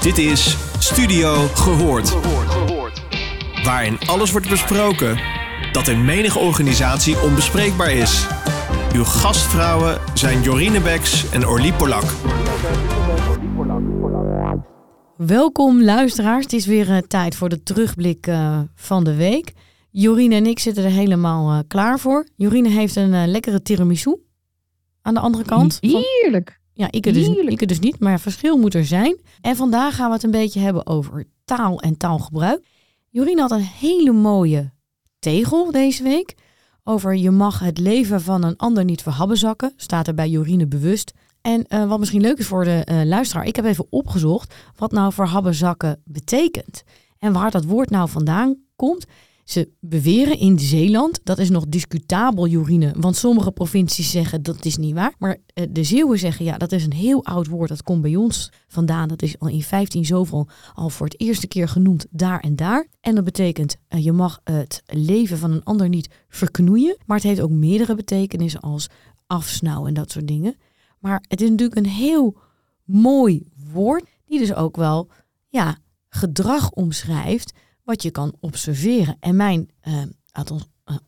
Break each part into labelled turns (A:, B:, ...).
A: Dit is Studio Gehoord. Waarin alles wordt besproken dat in menige organisatie onbespreekbaar is. Uw gastvrouwen zijn Jorine Beks en Orlie Polak.
B: Welkom luisteraars, het is weer uh, tijd voor de terugblik uh, van de week. Jorine en ik zitten er helemaal uh, klaar voor. Jorine heeft een lekkere tiramisu aan de andere kant.
C: Heerlijk!
B: Ja, ik het, dus, ik het dus niet, maar verschil moet er zijn. En vandaag gaan we het een beetje hebben over taal en taalgebruik. Jorine had een hele mooie tegel deze week. Over je mag het leven van een ander niet verhabbezakken. Staat er bij Jorine bewust. En uh, wat misschien leuk is voor de uh, luisteraar. Ik heb even opgezocht wat nou verhabbezakken betekent. En waar dat woord nou vandaan komt. Ze beweren in Zeeland, dat is nog discutabel, Jorine, want sommige provincies zeggen dat is niet waar. Maar uh, de Zeeuwen zeggen ja, dat is een heel oud woord, dat komt bij ons vandaan. Dat is al in 15 zoveel al voor het eerste keer genoemd daar en daar. En dat betekent, uh, je mag het leven van een ander niet verknoeien. Maar het heeft ook meerdere betekenissen als afsnauwen en dat soort dingen. Maar het is natuurlijk een heel mooi woord, die dus ook wel ja, gedrag omschrijft wat je kan observeren. En mijn, uh,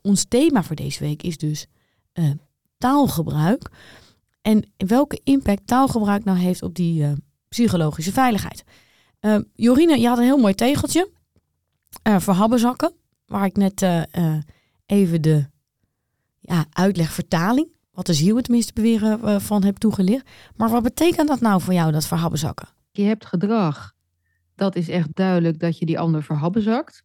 B: ons thema voor deze week is dus uh, taalgebruik. En welke impact taalgebruik nou heeft op die psychologische veiligheid. Jorine, je had een heel mooi tegeltje voor habbezakken, waar ik net even de ja, uitleg, vertaling, wat de ziel het tenminste beweren van heb toegelicht. Maar wat betekent dat nou voor jou, dat verhabbezakken?
C: Je hebt gedrag dat is echt duidelijk dat je die ander verhabbenzakt.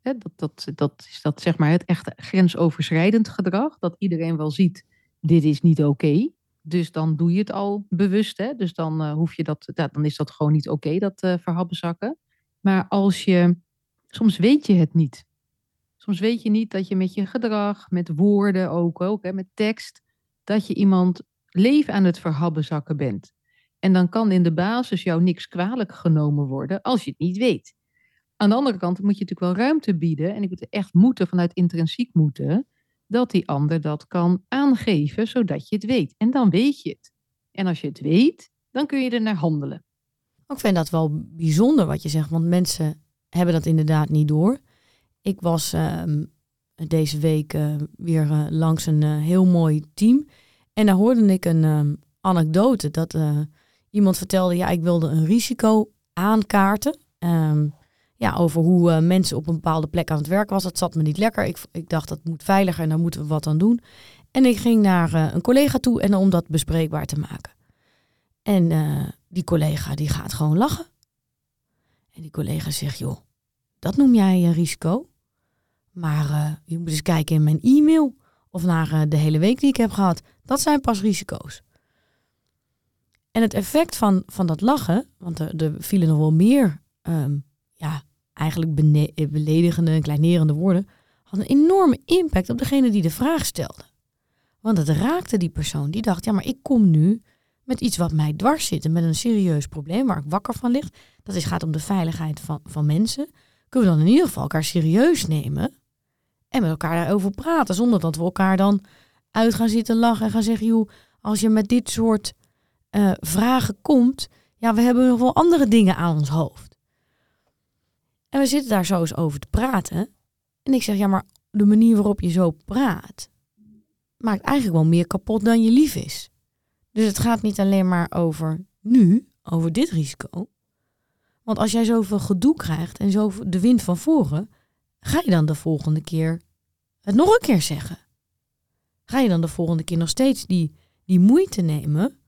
C: He, dat, dat, dat is dat, zeg maar, het echte grensoverschrijdend gedrag. Dat iedereen wel ziet, dit is niet oké. Dus dan doe je het al bewust. Hè? Dus dan, uh, hoef je dat, dan is dat gewoon niet oké, dat uh, verhabbezakken. Maar als je, soms weet je het niet. Soms weet je niet dat je met je gedrag, met woorden ook, ook hè, met tekst, dat je iemand leven aan het verhabbezakken bent. En dan kan in de basis jou niks kwalijk genomen worden als je het niet weet. Aan de andere kant moet je natuurlijk wel ruimte bieden. En ik moet echt moeten vanuit intrinsiek moeten. Dat die ander dat kan aangeven zodat je het weet. En dan weet je het. En als je het weet, dan kun je er naar handelen.
B: Ik vind dat wel bijzonder wat je zegt. Want mensen hebben dat inderdaad niet door. Ik was uh, deze week uh, weer uh, langs een eh, heel mooi team. En daar hoorde ik een ehm, anekdote. Dat Iemand vertelde, ja, ik wilde een risico aankaarten. Um, ja, over hoe uh, mensen op een bepaalde plek aan het werk was. Dat zat me niet lekker. Ik, ik dacht, dat moet veiliger en daar moeten we wat aan doen. En ik ging naar uh, een collega toe en om dat bespreekbaar te maken. En uh, die collega die gaat gewoon lachen. En die collega zegt, joh, dat noem jij een risico. Maar je moet eens kijken in mijn e-mail of naar de hele week die ik heb gehad. Dat zijn pas risico's. En het effect van, van dat lachen, want er, vielen nog wel meer, um, ja, eigenlijk beledigende en kleinerende woorden, had een enorme impact op degene die de vraag stelde. Want het raakte die persoon die dacht, ja, maar ik kom nu met iets wat mij dwars zit en met een serieus probleem waar ik wakker van lig. Dat is, gaat om de veiligheid van, van mensen. Kunnen we dan in ieder geval elkaar serieus nemen en met elkaar daarover praten, zonder dat we elkaar dan uit gaan zitten lachen en gaan zeggen, joh, als je met dit soort uh, vragen komt, ja, we hebben nog wel andere dingen aan ons hoofd. En we zitten daar zo eens over te praten. En ik zeg, ja, maar de manier waarop je zo praat, maakt eigenlijk wel meer kapot dan je lief is. Dus het gaat niet alleen maar over nu, over dit risico. Want als jij zoveel gedoe krijgt en zo de wind van voren, ga je dan de volgende keer het nog een keer zeggen? Ga je dan de volgende keer nog steeds die, die moeite nemen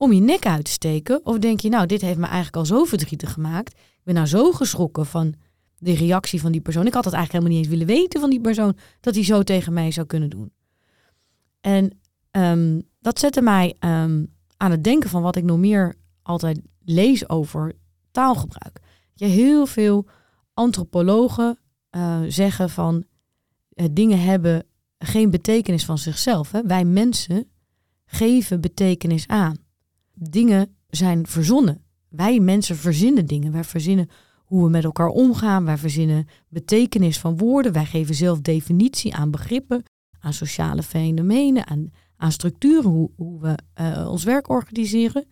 B: om je nek uit te steken? Of denk je, nou, dit heeft me eigenlijk al zo verdrietig gemaakt. Ik ben nou zo geschrokken van de reactie van die persoon. Ik had het eigenlijk helemaal niet eens willen weten van die persoon dat hij zo tegen mij zou kunnen doen. En um, dat zette mij um, aan het denken van wat ik nog meer altijd lees over taalgebruik. Je heel veel antropologen uh, zeggen van uh, dingen hebben geen betekenis van zichzelf. Wij mensen geven betekenis aan dingen zijn verzonnen. Wij mensen verzinnen dingen. Wij verzinnen hoe we met elkaar omgaan. Wij verzinnen betekenis van woorden. Wij geven zelf definitie aan begrippen, aan sociale fenomenen, aan, aan structuren, hoe, hoe we uh, ons werk organiseren.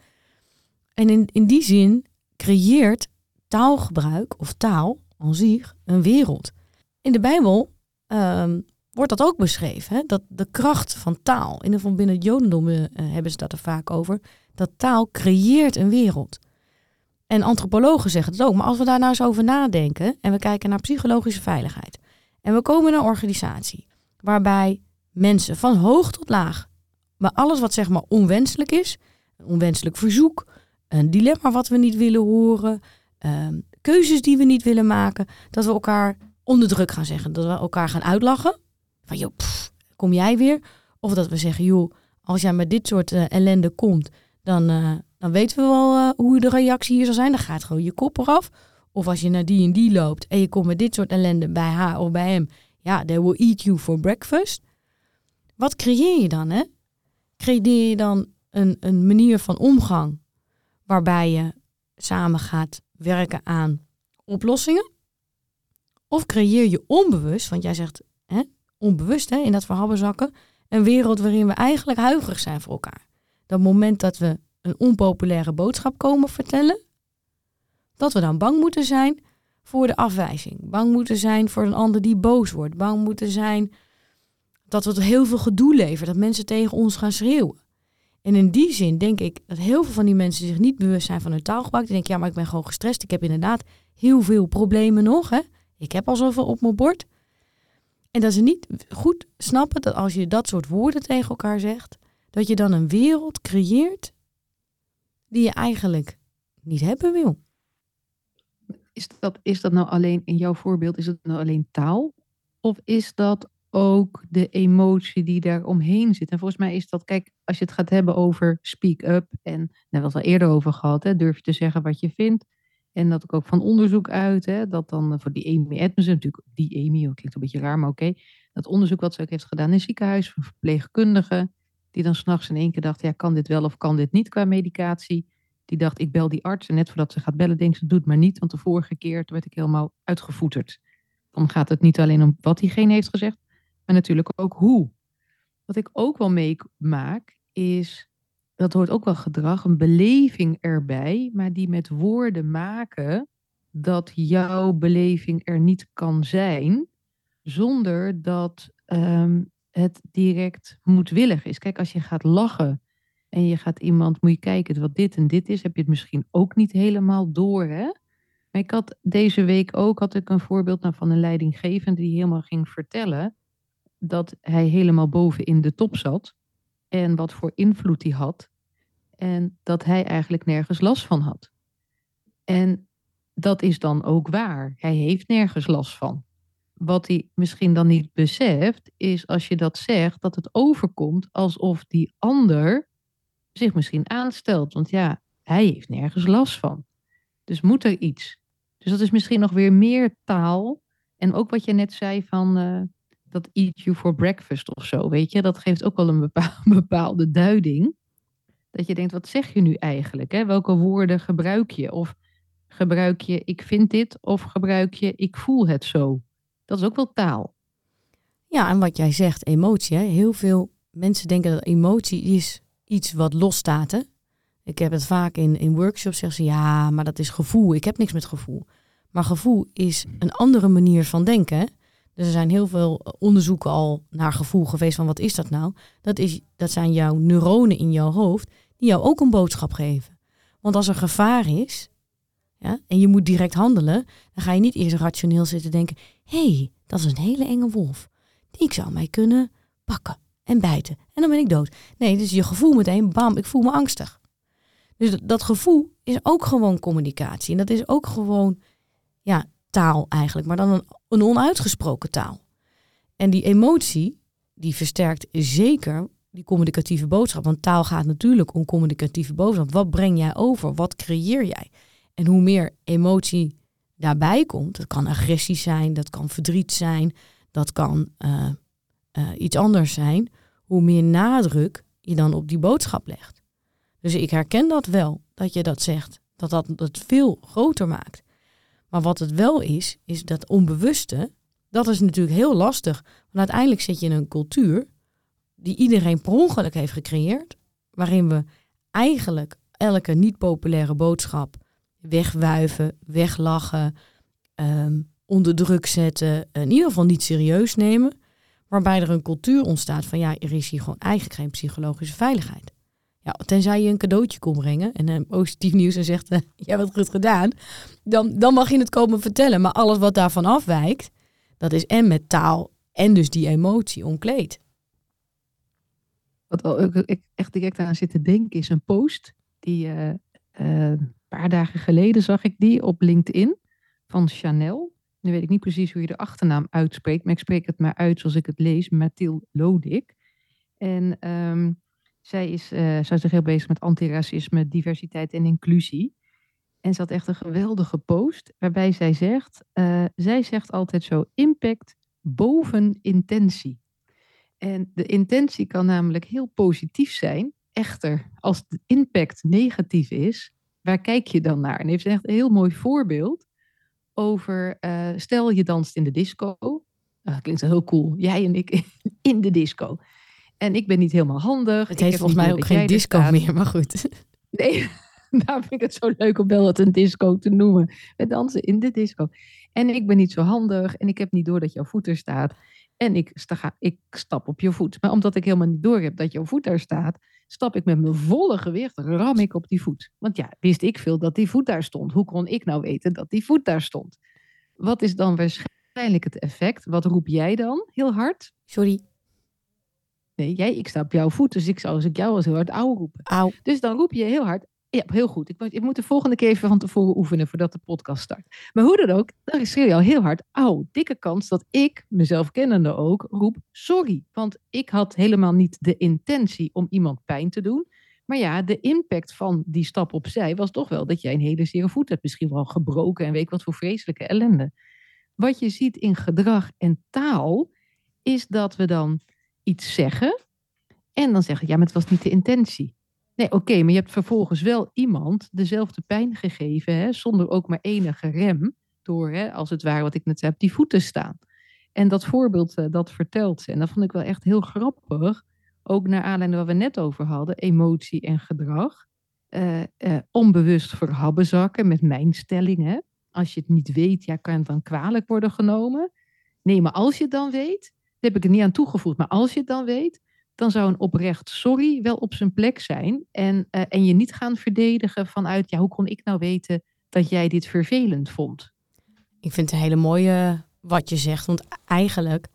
B: En in, in die zin creëert taalgebruik of taal aan zich een wereld. In de Bijbel ehm, wordt dat ook beschreven. Hè? Dat de kracht van taal, in van binnen het Jodendom uh, hebben ze dat er vaak over, dat taal creëert een wereld. En antropologen zeggen het ook. Maar als we daar nou eens over nadenken en we kijken naar psychologische veiligheid. En we komen in een organisatie waarbij mensen van hoog tot laag, maar alles wat zeg maar onwenselijk is, onwenselijk verzoek, een dilemma wat we niet willen horen, ehm, keuzes die we niet willen maken, dat we elkaar onder druk gaan zeggen. Dat we elkaar gaan uitlachen. Van joh, kom jij weer? Of dat we zeggen, joh, als jij met dit soort uh, ellende komt, dan, uh, dan weten we wel uh, hoe de reactie hier zal zijn. Dan gaat gewoon je kop eraf. Of als je naar die en die loopt en je komt met dit soort ellende bij haar of bij hem. Ja, they will eat you for breakfast. Wat creëer je dan, hè? Creëer je dan een, een manier van omgang waarbij je samen gaat werken aan oplossingen? Of creëer je onbewust, want jij zegt onbewust hè, in dat verhabbenzakken, een wereld waarin we eigenlijk huiverig zijn voor elkaar. Dat moment dat we een onpopulaire boodschap komen vertellen, dat we dan bang moeten zijn voor de afwijzing. Bang moeten zijn voor een ander die boos wordt. Bang moeten zijn dat het heel veel gedoe levert, dat mensen tegen ons gaan schreeuwen. En in die zin denk ik dat heel veel van die mensen zich niet bewust zijn van hun taalgebruik. Die denken, ja, maar ik ben gewoon gestrest. Ik heb inderdaad heel veel problemen nog. Hè? Ik heb al zoveel op mijn bord. En dat ze niet goed snappen dat als je dat soort woorden tegen elkaar zegt, dat je dan een wereld creëert die je eigenlijk niet hebben wil.
C: Is dat, is dat nou alleen, in jouw voorbeeld, is het nou alleen taal? Of is dat ook de emotie die daar omheen zit? En volgens mij is dat, kijk, als je het gaat hebben over speak up, en daar hebben we het al eerder over gehad, hè, durf je te zeggen wat je vindt. En dat ik ook van onderzoek uit, hè, dat dan eh, voor die Amy Edmonds, natuurlijk die Amy, dat klinkt een beetje raar, maar oké. dat onderzoek wat ze ook heeft gedaan in het ziekenhuis van verpleegkundigen, die dan s'nachts in één keer dacht, ja, kan dit wel of kan dit niet qua medicatie? Die dacht, ik bel die arts. En net voordat ze gaat bellen, denkt ze, doe het maar niet. Want de vorige keer werd ik helemaal uitgevoeterd. Dan gaat het niet alleen om wat diegene heeft gezegd, maar natuurlijk ook hoe. Wat ik ook wel meemaak, is, dat hoort ook wel gedrag, een beleving erbij, maar die met woorden maken dat jouw beleving er niet kan zijn, zonder dat ehm, het direct moedwillig is. Kijk, als je gaat lachen en je gaat iemand, moet je kijken wat dit en dit is, heb je het misschien ook niet helemaal door, hè? Maar ik had deze week ook had ik een voorbeeld nou, van een leidinggevende die helemaal ging vertellen dat hij helemaal boven in de top zat en wat voor invloed hij had en dat hij eigenlijk nergens last van had. En dat is dan ook waar. Hij heeft nergens last van. Wat hij misschien dan niet beseft, is als je dat zegt, dat het overkomt alsof die ander zich misschien aanstelt. Want ja, hij heeft nergens last van. Dus moet er iets. Dus dat is misschien nog weer meer taal. En ook wat je net zei van uh, dat eat you for breakfast of zo, weet je. Dat geeft ook wel een bepaalde duiding. Dat je denkt, wat zeg je nu eigenlijk? Hè? Welke woorden gebruik je? Of gebruik je ik vind dit of gebruik je ik voel het zo? Dat is ook wel taal.
B: Ja, en wat jij zegt, emotie. Hè? Heel veel mensen denken dat emotie is iets wat losstaat. Hè? Ik heb het vaak in, in workshops zeggen ze, ja, maar dat is gevoel. Ik heb niks met gevoel. Maar gevoel is een andere manier van denken. Dus er zijn heel veel onderzoeken al naar gevoel geweest van wat is dat nou? Dat, is, dat zijn jouw neuronen in jouw hoofd die jou ook een boodschap geven. Want als er gevaar is ja, en je moet direct handelen, dan ga je niet eerst rationeel zitten denken, hé, hey, dat is een hele enge wolf. Die zou mij kunnen pakken en bijten. En dan ben ik dood. Nee, dus je gevoel meteen, bam, ik voel me angstig. Dus dat, dat gevoel is ook gewoon communicatie. En dat is ook gewoon ja, taal eigenlijk, maar dan een, een onuitgesproken taal. En die emotie, die versterkt zeker die communicatieve boodschap. Want taal gaat natuurlijk om communicatieve boodschap. Wat breng jij over? Wat creëer jij? En hoe meer emotie daarbij komt, dat kan agressie zijn, dat kan verdriet zijn, dat kan uh, uh, iets anders zijn, hoe meer nadruk je dan op die boodschap legt. Dus ik herken dat wel, dat je dat zegt, dat dat het veel groter maakt. Maar wat het wel is, is dat onbewuste, dat is natuurlijk heel lastig. Want uiteindelijk zit je in een cultuur die iedereen per ongeluk heeft gecreëerd, waarin we eigenlijk elke niet populaire boodschap wegwuiven, weglachen, ehm, onder druk zetten, in ieder geval niet serieus nemen. Waarbij er een cultuur ontstaat van ja, er is hier gewoon eigenlijk geen psychologische veiligheid. Ja, tenzij je een cadeautje komt brengen en een positief nieuws en zegt, uh, jij hebt het goed gedaan, dan, dan mag je het komen vertellen. Maar alles wat daarvan afwijkt, dat is en met taal en dus die emotie omkleed.
C: Wat ik echt direct aan zit te denken is een post die uh, een paar dagen geleden zag ik die op LinkedIn van Chanel. Nu weet ik niet precies hoe je de achternaam uitspreekt, maar ik spreek het maar uit zoals ik het lees, Mathilde Lodik. En um, zij is, uh, zij is zich heel bezig met antiracisme, diversiteit en inclusie. En ze had echt een geweldige post waarbij zij zegt, uh, zij zegt altijd zo, impact boven intentie. En de intentie kan namelijk heel positief zijn. Echter, als de impact negatief is, waar kijk je dan naar? En heeft ze echt een heel mooi voorbeeld over, uh, stel je danst in de disco. Uh, dat klinkt heel cool. Jij en ik in de disco. En ik ben niet helemaal handig.
B: Het heeft volgens mij ook geen disco meer, maar goed.
C: Nee, daar vind ik het zo leuk om wel het een disco te noemen. We dansen in de disco. En ik ben niet zo handig en ik heb niet door dat jouw voet er staat. En ik, sta, ik stap op je voet. Maar omdat ik helemaal niet door heb dat jouw voet daar staat, stap ik met mijn volle gewicht, ram ik op die voet. Want ja, wist ik veel dat die voet daar stond. Hoe kon ik nou weten dat die voet daar stond? Wat is dan waarschijnlijk het effect? Wat roep jij dan heel hard?
B: Sorry.
C: Nee, jij, ik sta op jouw voet, dus ik zou als ik jou als heel hard auw roepen.
B: Auw.
C: Dus dan roep je heel hard, ja, heel goed. Ik moet, de volgende keer even van tevoren oefenen voordat de podcast start. Maar hoe dan ook, dan schreeuw je al heel hard, auw, dikke kans dat ik, mezelf kennende ook, roep sorry. Want ik had helemaal niet de intentie om iemand pijn te doen. Maar ja, de impact van die stap opzij was toch wel dat jij een hele zere voet hebt. Misschien wel gebroken en weet ik wat voor vreselijke ellende. Wat je ziet in gedrag en taal, is dat we dan iets zeggen. En dan zeggen, ja, maar het was niet de intentie. Nee, oké, maar je hebt vervolgens wel iemand dezelfde pijn gegeven, hè, zonder ook maar enige rem, door, hè, als het ware wat ik net op die voeten staan. En dat voorbeeld, uh, dat vertelt ze. En dat vond ik wel echt heel grappig, ook naar aanleiding waar we net over hadden, emotie en gedrag. Uh, uh, onbewust verhabbezakken met mijn stelling. Hè. Als je het niet weet, ja, kan het dan kwalijk worden genomen? Nee, maar als je het dan weet, heb ik er niet aan toegevoegd. Maar als je het dan weet, dan zou een oprecht sorry wel op zijn plek zijn. En, uh, en je niet gaan verdedigen vanuit, ja, hoe kon ik nou weten dat jij dit vervelend vond?
B: Ik vind het een hele mooie wat je zegt. Want eigenlijk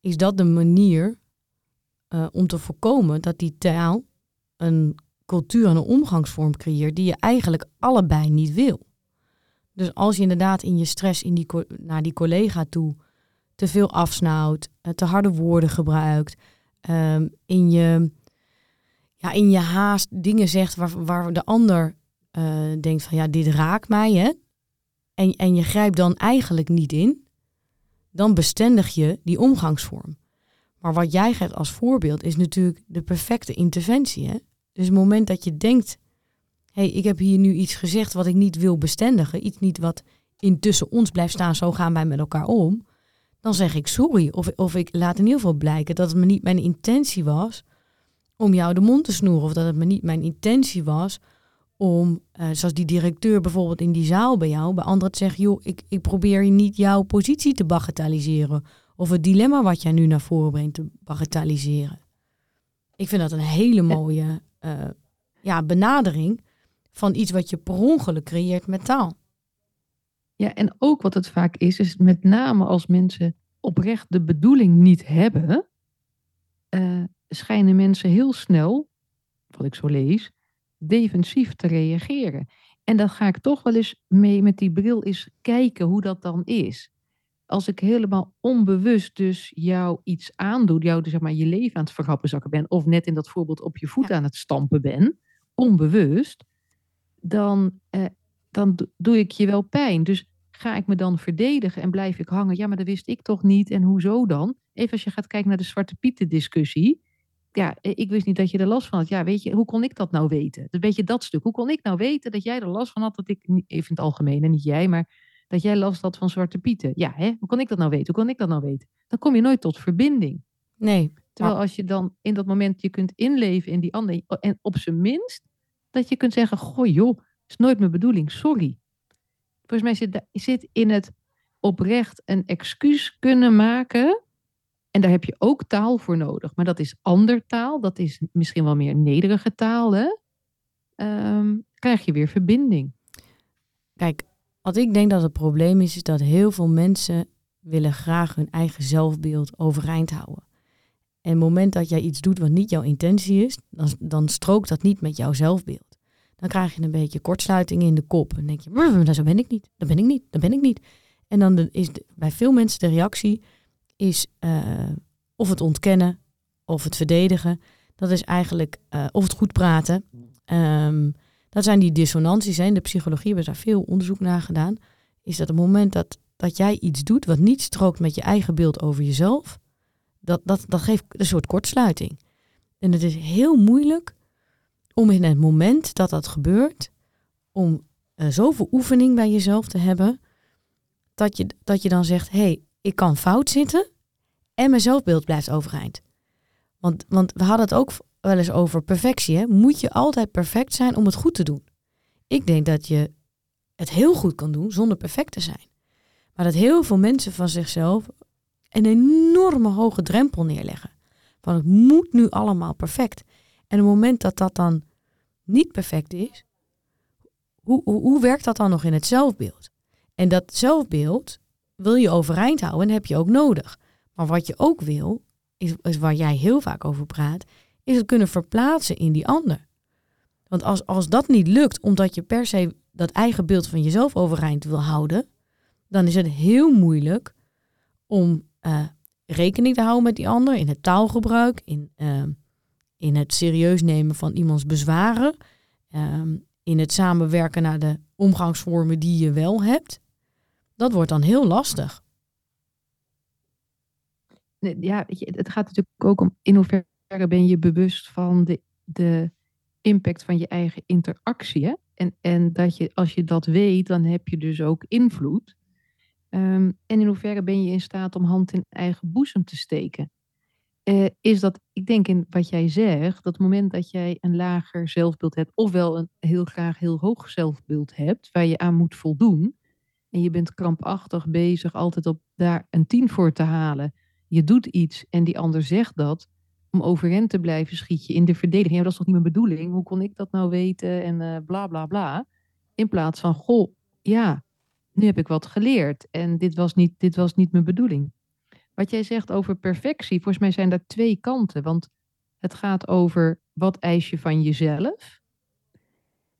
B: is dat de manier uh, om te voorkomen dat die taal een cultuur en een omgangsvorm creëert die je eigenlijk allebei niet wil. Dus als je inderdaad in je stress in die, naar die collega toe te veel afsnauwt, te harde woorden gebruikt, um, in, je, ja, in je haast dingen zegt waar, waar de ander uh, denkt van ja, dit raakt mij, hè? En, en je grijpt dan eigenlijk niet in, dan bestendig je die omgangsvorm. Maar wat jij geeft als voorbeeld is natuurlijk de perfecte interventie. Hè? Dus het moment dat je denkt, hé, hey, ik heb hier nu iets gezegd wat ik niet wil bestendigen, iets niet wat intussen ons blijft staan, zo gaan wij met elkaar om, dan zeg ik sorry. Of, of ik laat in ieder geval blijken dat het me niet mijn intentie was om jou de mond te snoeren. Of dat het me niet mijn intentie was om, uh, zoals die directeur bijvoorbeeld in die zaal bij jou, bij anderen te zeggen, joh, ik, ik probeer niet jouw positie te bagatelliseren. Of het dilemma wat jij nu naar voren brengt te bagatelliseren. Ik vind dat een hele mooie uh, ja, benadering van iets wat je per ongeluk creëert met taal.
C: Ja, en ook wat het vaak is, is met name als mensen oprecht de bedoeling niet hebben, uh, schijnen mensen heel snel, wat ik zo lees, defensief te reageren. En dan ga ik toch wel eens mee met die bril eens kijken hoe dat dan is. Als ik helemaal onbewust dus jou iets aandoe, jou dus zeg maar je leven aan het verhappenzakken ben, of net in dat voorbeeld op je voet ja. aan het stampen ben, onbewust, dan, uh, dan doe ik je wel pijn. Dus ga ik me dan verdedigen en blijf ik hangen? Ja, maar dat wist ik toch niet en hoezo dan? Even als je gaat kijken naar de Zwarte Pieten discussie. Ja, ik wist niet dat je er last van had. Ja, weet je, hoe kon ik dat nou weten? Een beetje dat stuk. Hoe kon ik nou weten dat jij er last van had? Dat ik, even in het algemeen, en niet jij, maar dat jij last had van Zwarte Pieten. Ja, hè? hoe kon ik dat nou weten? Hoe kon ik dat nou weten? Dan kom je nooit tot verbinding.
B: Nee.
C: Terwijl als je dan in dat moment je kunt inleven in die ander. En op zijn minst dat je kunt zeggen, goh joh, is nooit mijn bedoeling, sorry. Volgens mij zit, zit in het oprecht een excuus kunnen maken. En daar heb je ook taal voor nodig. Maar dat is ander taal. Dat is misschien wel meer nederige taal. Hè? Ehm, krijg je weer verbinding.
B: Kijk, wat ik denk dat het probleem is, is dat heel veel mensen willen graag hun eigen zelfbeeld overeind houden. En het moment dat jij iets doet wat niet jouw intentie is, dan, dan strookt dat niet met jouw zelfbeeld. Dan krijg je een beetje kortsluiting in de kop. En denk je, nou, zo ben ik niet, dat ben ik niet, dat ben ik niet. En dan is bij veel mensen de reactie is uh, of het ontkennen of het verdedigen. Dat is eigenlijk, uh, of het goed praten. Um, dat zijn die dissonanties. In de psychologie hebben daar veel onderzoek naar gedaan. Is dat het moment dat, dat jij iets doet wat niet strookt met je eigen beeld over jezelf, dat, dat, dat geeft een soort kortsluiting. En het is heel moeilijk om in het moment dat dat gebeurt, om uh, zoveel oefening bij jezelf te hebben, dat je, dat je dan zegt, hé, hey, ik kan fout zitten en mijn zelfbeeld blijft overeind. Want, want we hadden het ook wel eens over perfectie. Moet je altijd perfect zijn om het goed te doen? Ik denk dat je het heel goed kan doen zonder perfect te zijn. Maar dat heel veel mensen van zichzelf een enorme hoge drempel neerleggen. Van het moet nu allemaal perfect. En op het moment dat dat dan niet perfect is, hoe, hoe, hoe werkt dat dan nog in het zelfbeeld? En dat zelfbeeld wil je overeind houden en heb je ook nodig. Maar wat je ook wil, is, is waar jij heel vaak over praat, is het kunnen verplaatsen in die ander. Want als, als dat niet lukt, omdat je per se dat eigen beeld van jezelf overeind wil houden, dan is het heel moeilijk om uh, rekening te houden met die ander in het taalgebruik, in, uh, in het serieus nemen van iemands bezwaren, uh, in het samenwerken naar de omgangsvormen die je wel hebt. Dat wordt dan heel lastig.
C: Ja, het gaat natuurlijk ook om in hoeverre ben je bewust van de, de impact van je eigen interactie. En, en dat je, als je dat weet, dan heb je dus ook invloed. Um, en in hoeverre ben je in staat om hand in eigen boezem te steken? Uh, is dat, ik denk in wat jij zegt, dat moment dat jij een lager zelfbeeld hebt, ofwel een heel graag heel hoog zelfbeeld hebt, waar je aan moet voldoen, en je bent krampachtig bezig altijd op daar een tien voor te halen, je doet iets en die ander zegt dat, om overeind te blijven schiet je in de verdediging. Ja, dat is toch niet mijn bedoeling? Hoe kon ik dat nou weten? En uh, bla bla bla. In plaats van, goh, ja, nu heb ik wat geleerd en dit was niet, dit was niet mijn bedoeling. Wat jij zegt over perfectie, volgens mij zijn er twee kanten. Want het gaat over wat eis je van jezelf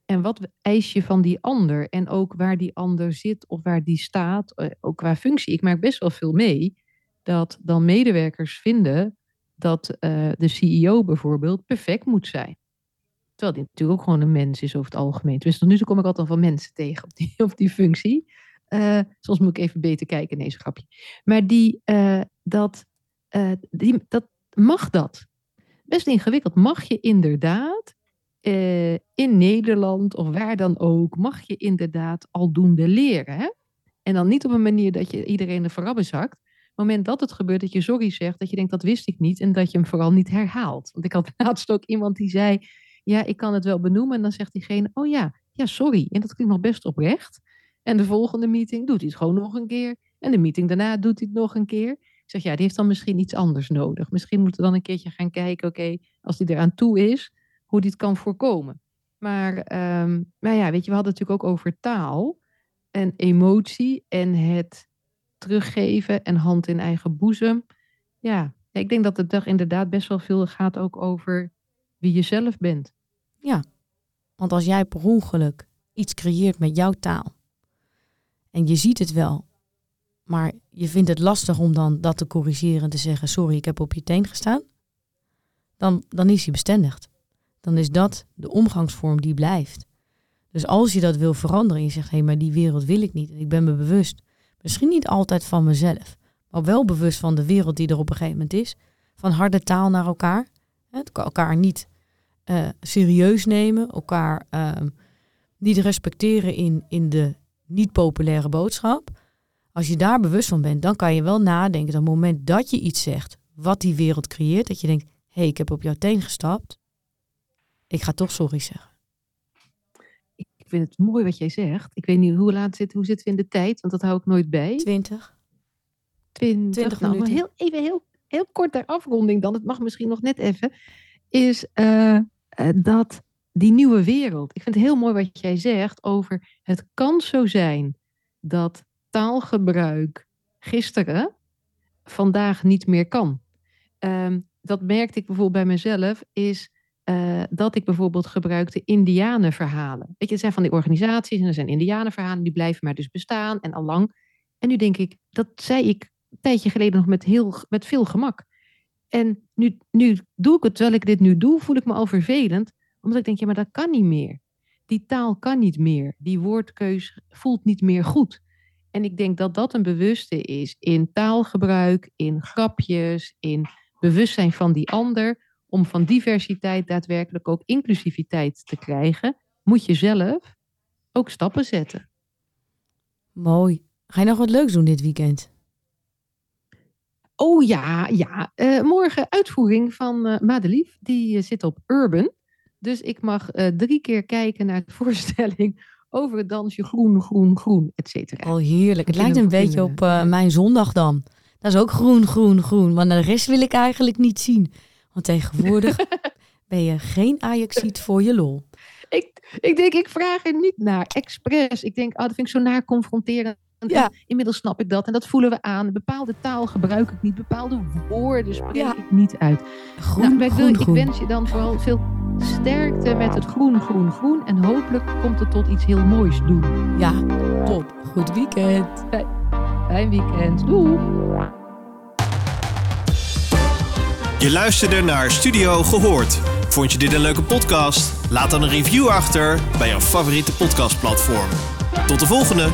C: en wat eis je van die ander. En ook waar die ander zit of waar die staat, eh, ook qua functie. Ik maak best wel veel mee dat dan medewerkers vinden dat uh, de CEO bijvoorbeeld perfect moet zijn. Terwijl die natuurlijk ook gewoon een mens is over het algemeen. Dus tot nu toe kom ik altijd van mensen tegen op die, op die functie. Uh, soms moet ik even beter kijken, nee, grapje. Maar die, uh, dat, die, dat, mag dat? Best ingewikkeld. Mag je inderdaad in Nederland of waar dan ook, mag je inderdaad aldoende leren. Hè? En dan niet op een manier dat je iedereen de verrabben zakt, moment dat het gebeurt, dat je sorry zegt, dat je denkt dat wist ik niet en dat je hem vooral niet herhaalt. Want ik had laatst ook iemand die zei, ja, ik kan het wel benoemen. En dan zegt diegene, oh ja, ja, sorry. En dat klinkt nog best oprecht. En de volgende meeting doet hij het gewoon nog een keer. En de meeting daarna doet hij het nog een keer. Ik zeg, ja, die heeft dan misschien iets anders nodig. Misschien moeten we dan een keertje gaan kijken, oké, als hij eraan toe is, hoe die het kan voorkomen. Maar, um, maar ja, weet je, we hadden het natuurlijk ook over taal en emotie en het teruggeven en hand in eigen boezem. Ja, ik denk dat het dag inderdaad best wel veel gaat ook over wie je zelf bent.
B: Ja, want als jij per ongeluk iets creëert met jouw taal en je ziet het wel, maar je vindt het lastig om dan dat te corrigeren en te zeggen: Sorry, ik heb op je teen gestaan, dan, dan is hij bestendigd. Dan is dat de omgangsvorm die blijft. Dus als je dat wil veranderen en je zegt: Hé, hey, maar die wereld wil ik niet en ik ben me bewust Misschien niet altijd van mezelf, maar wel bewust van de wereld die er op een gegeven moment is. Van harde taal naar elkaar. elkaar niet uh, serieus nemen, elkaar uh, niet respecteren in, in de niet populaire boodschap. Als je daar bewust van bent, dan kan je wel nadenken dat op het moment dat je iets zegt wat die wereld creëert, dat je denkt, hé, hey, ik heb op jouw teen gestapt, ik ga toch sorry zeggen.
C: vind het mooi wat jij zegt. Ik weet niet hoe laat zit, hoe zitten we in de tijd, want dat hou ik nooit bij.
B: 20.
C: 20,
B: 20
C: nou, maar
B: minuten.
C: heel, even heel, heel kort ter afronding dan, het mag misschien nog net even, is eh, eh, dat die nieuwe wereld. Ik vind het heel mooi wat jij zegt over het kan zo zijn dat taalgebruik gisteren vandaag niet meer kan. Ehm, dat merkte ik bijvoorbeeld bij mezelf, is eh, dat ik bijvoorbeeld gebruikte indianenverhalen. Weet je, het zijn van die organisaties en er zijn indianenverhalen, die blijven maar dus bestaan en al lang. En nu denk ik, dat zei ik een tijdje geleden nog met, heel, met veel gemak. En nu, nu doe ik het, terwijl ik dit nu doe, voel ik me al vervelend. Omdat ik denk, ja, maar dat kan niet meer. Die taal kan niet meer. Die woordkeus voelt niet meer goed. En ik denk dat dat een bewuste is in taalgebruik, in grapjes, in bewustzijn van die ander. Om van diversiteit daadwerkelijk ook inclusiviteit te krijgen, moet je zelf ook stappen zetten.
B: Mooi. Ga je nog wat leuks doen dit weekend?
C: Oh ja, ja. Eh, morgen uitvoering van eh Madelief. Die eh, zit op Urban. Dus ik mag eh, drie keer kijken naar de voorstelling over het dansje groen, groen, groen, et cetera.
B: Oh, heerlijk. Het lijkt een beetje op eh, mijn zondag dan. Dat is ook groen, groen, groen. Want de rest wil ik eigenlijk niet zien. Want tegenwoordig ben je geen Ajaxiet voor je lol.
C: Ik, ik denk, ik vraag er niet naar. Expres. Ik denk, ah, dat vind ik zo naar confronterend.
B: Ja.
C: Inmiddels snap ik dat en dat voelen we aan. Bepaalde taal gebruik ik niet. Bepaalde woorden spreek
B: Ja.
C: ik niet uit.
B: Groen,
C: Nou, ik, wil,
B: groen,
C: ik
B: groen.
C: wens je dan vooral veel sterkte met het groen, groen, groen. En hopelijk komt het tot iets heel moois doen.
B: Ja, top. Goed weekend.
C: Fijn weekend. Doei!
A: Je luisterde naar Studio Gehoord. Vond je dit een leuke podcast? Laat dan een review achter bij jouw favoriete podcastplatform. Tot de volgende!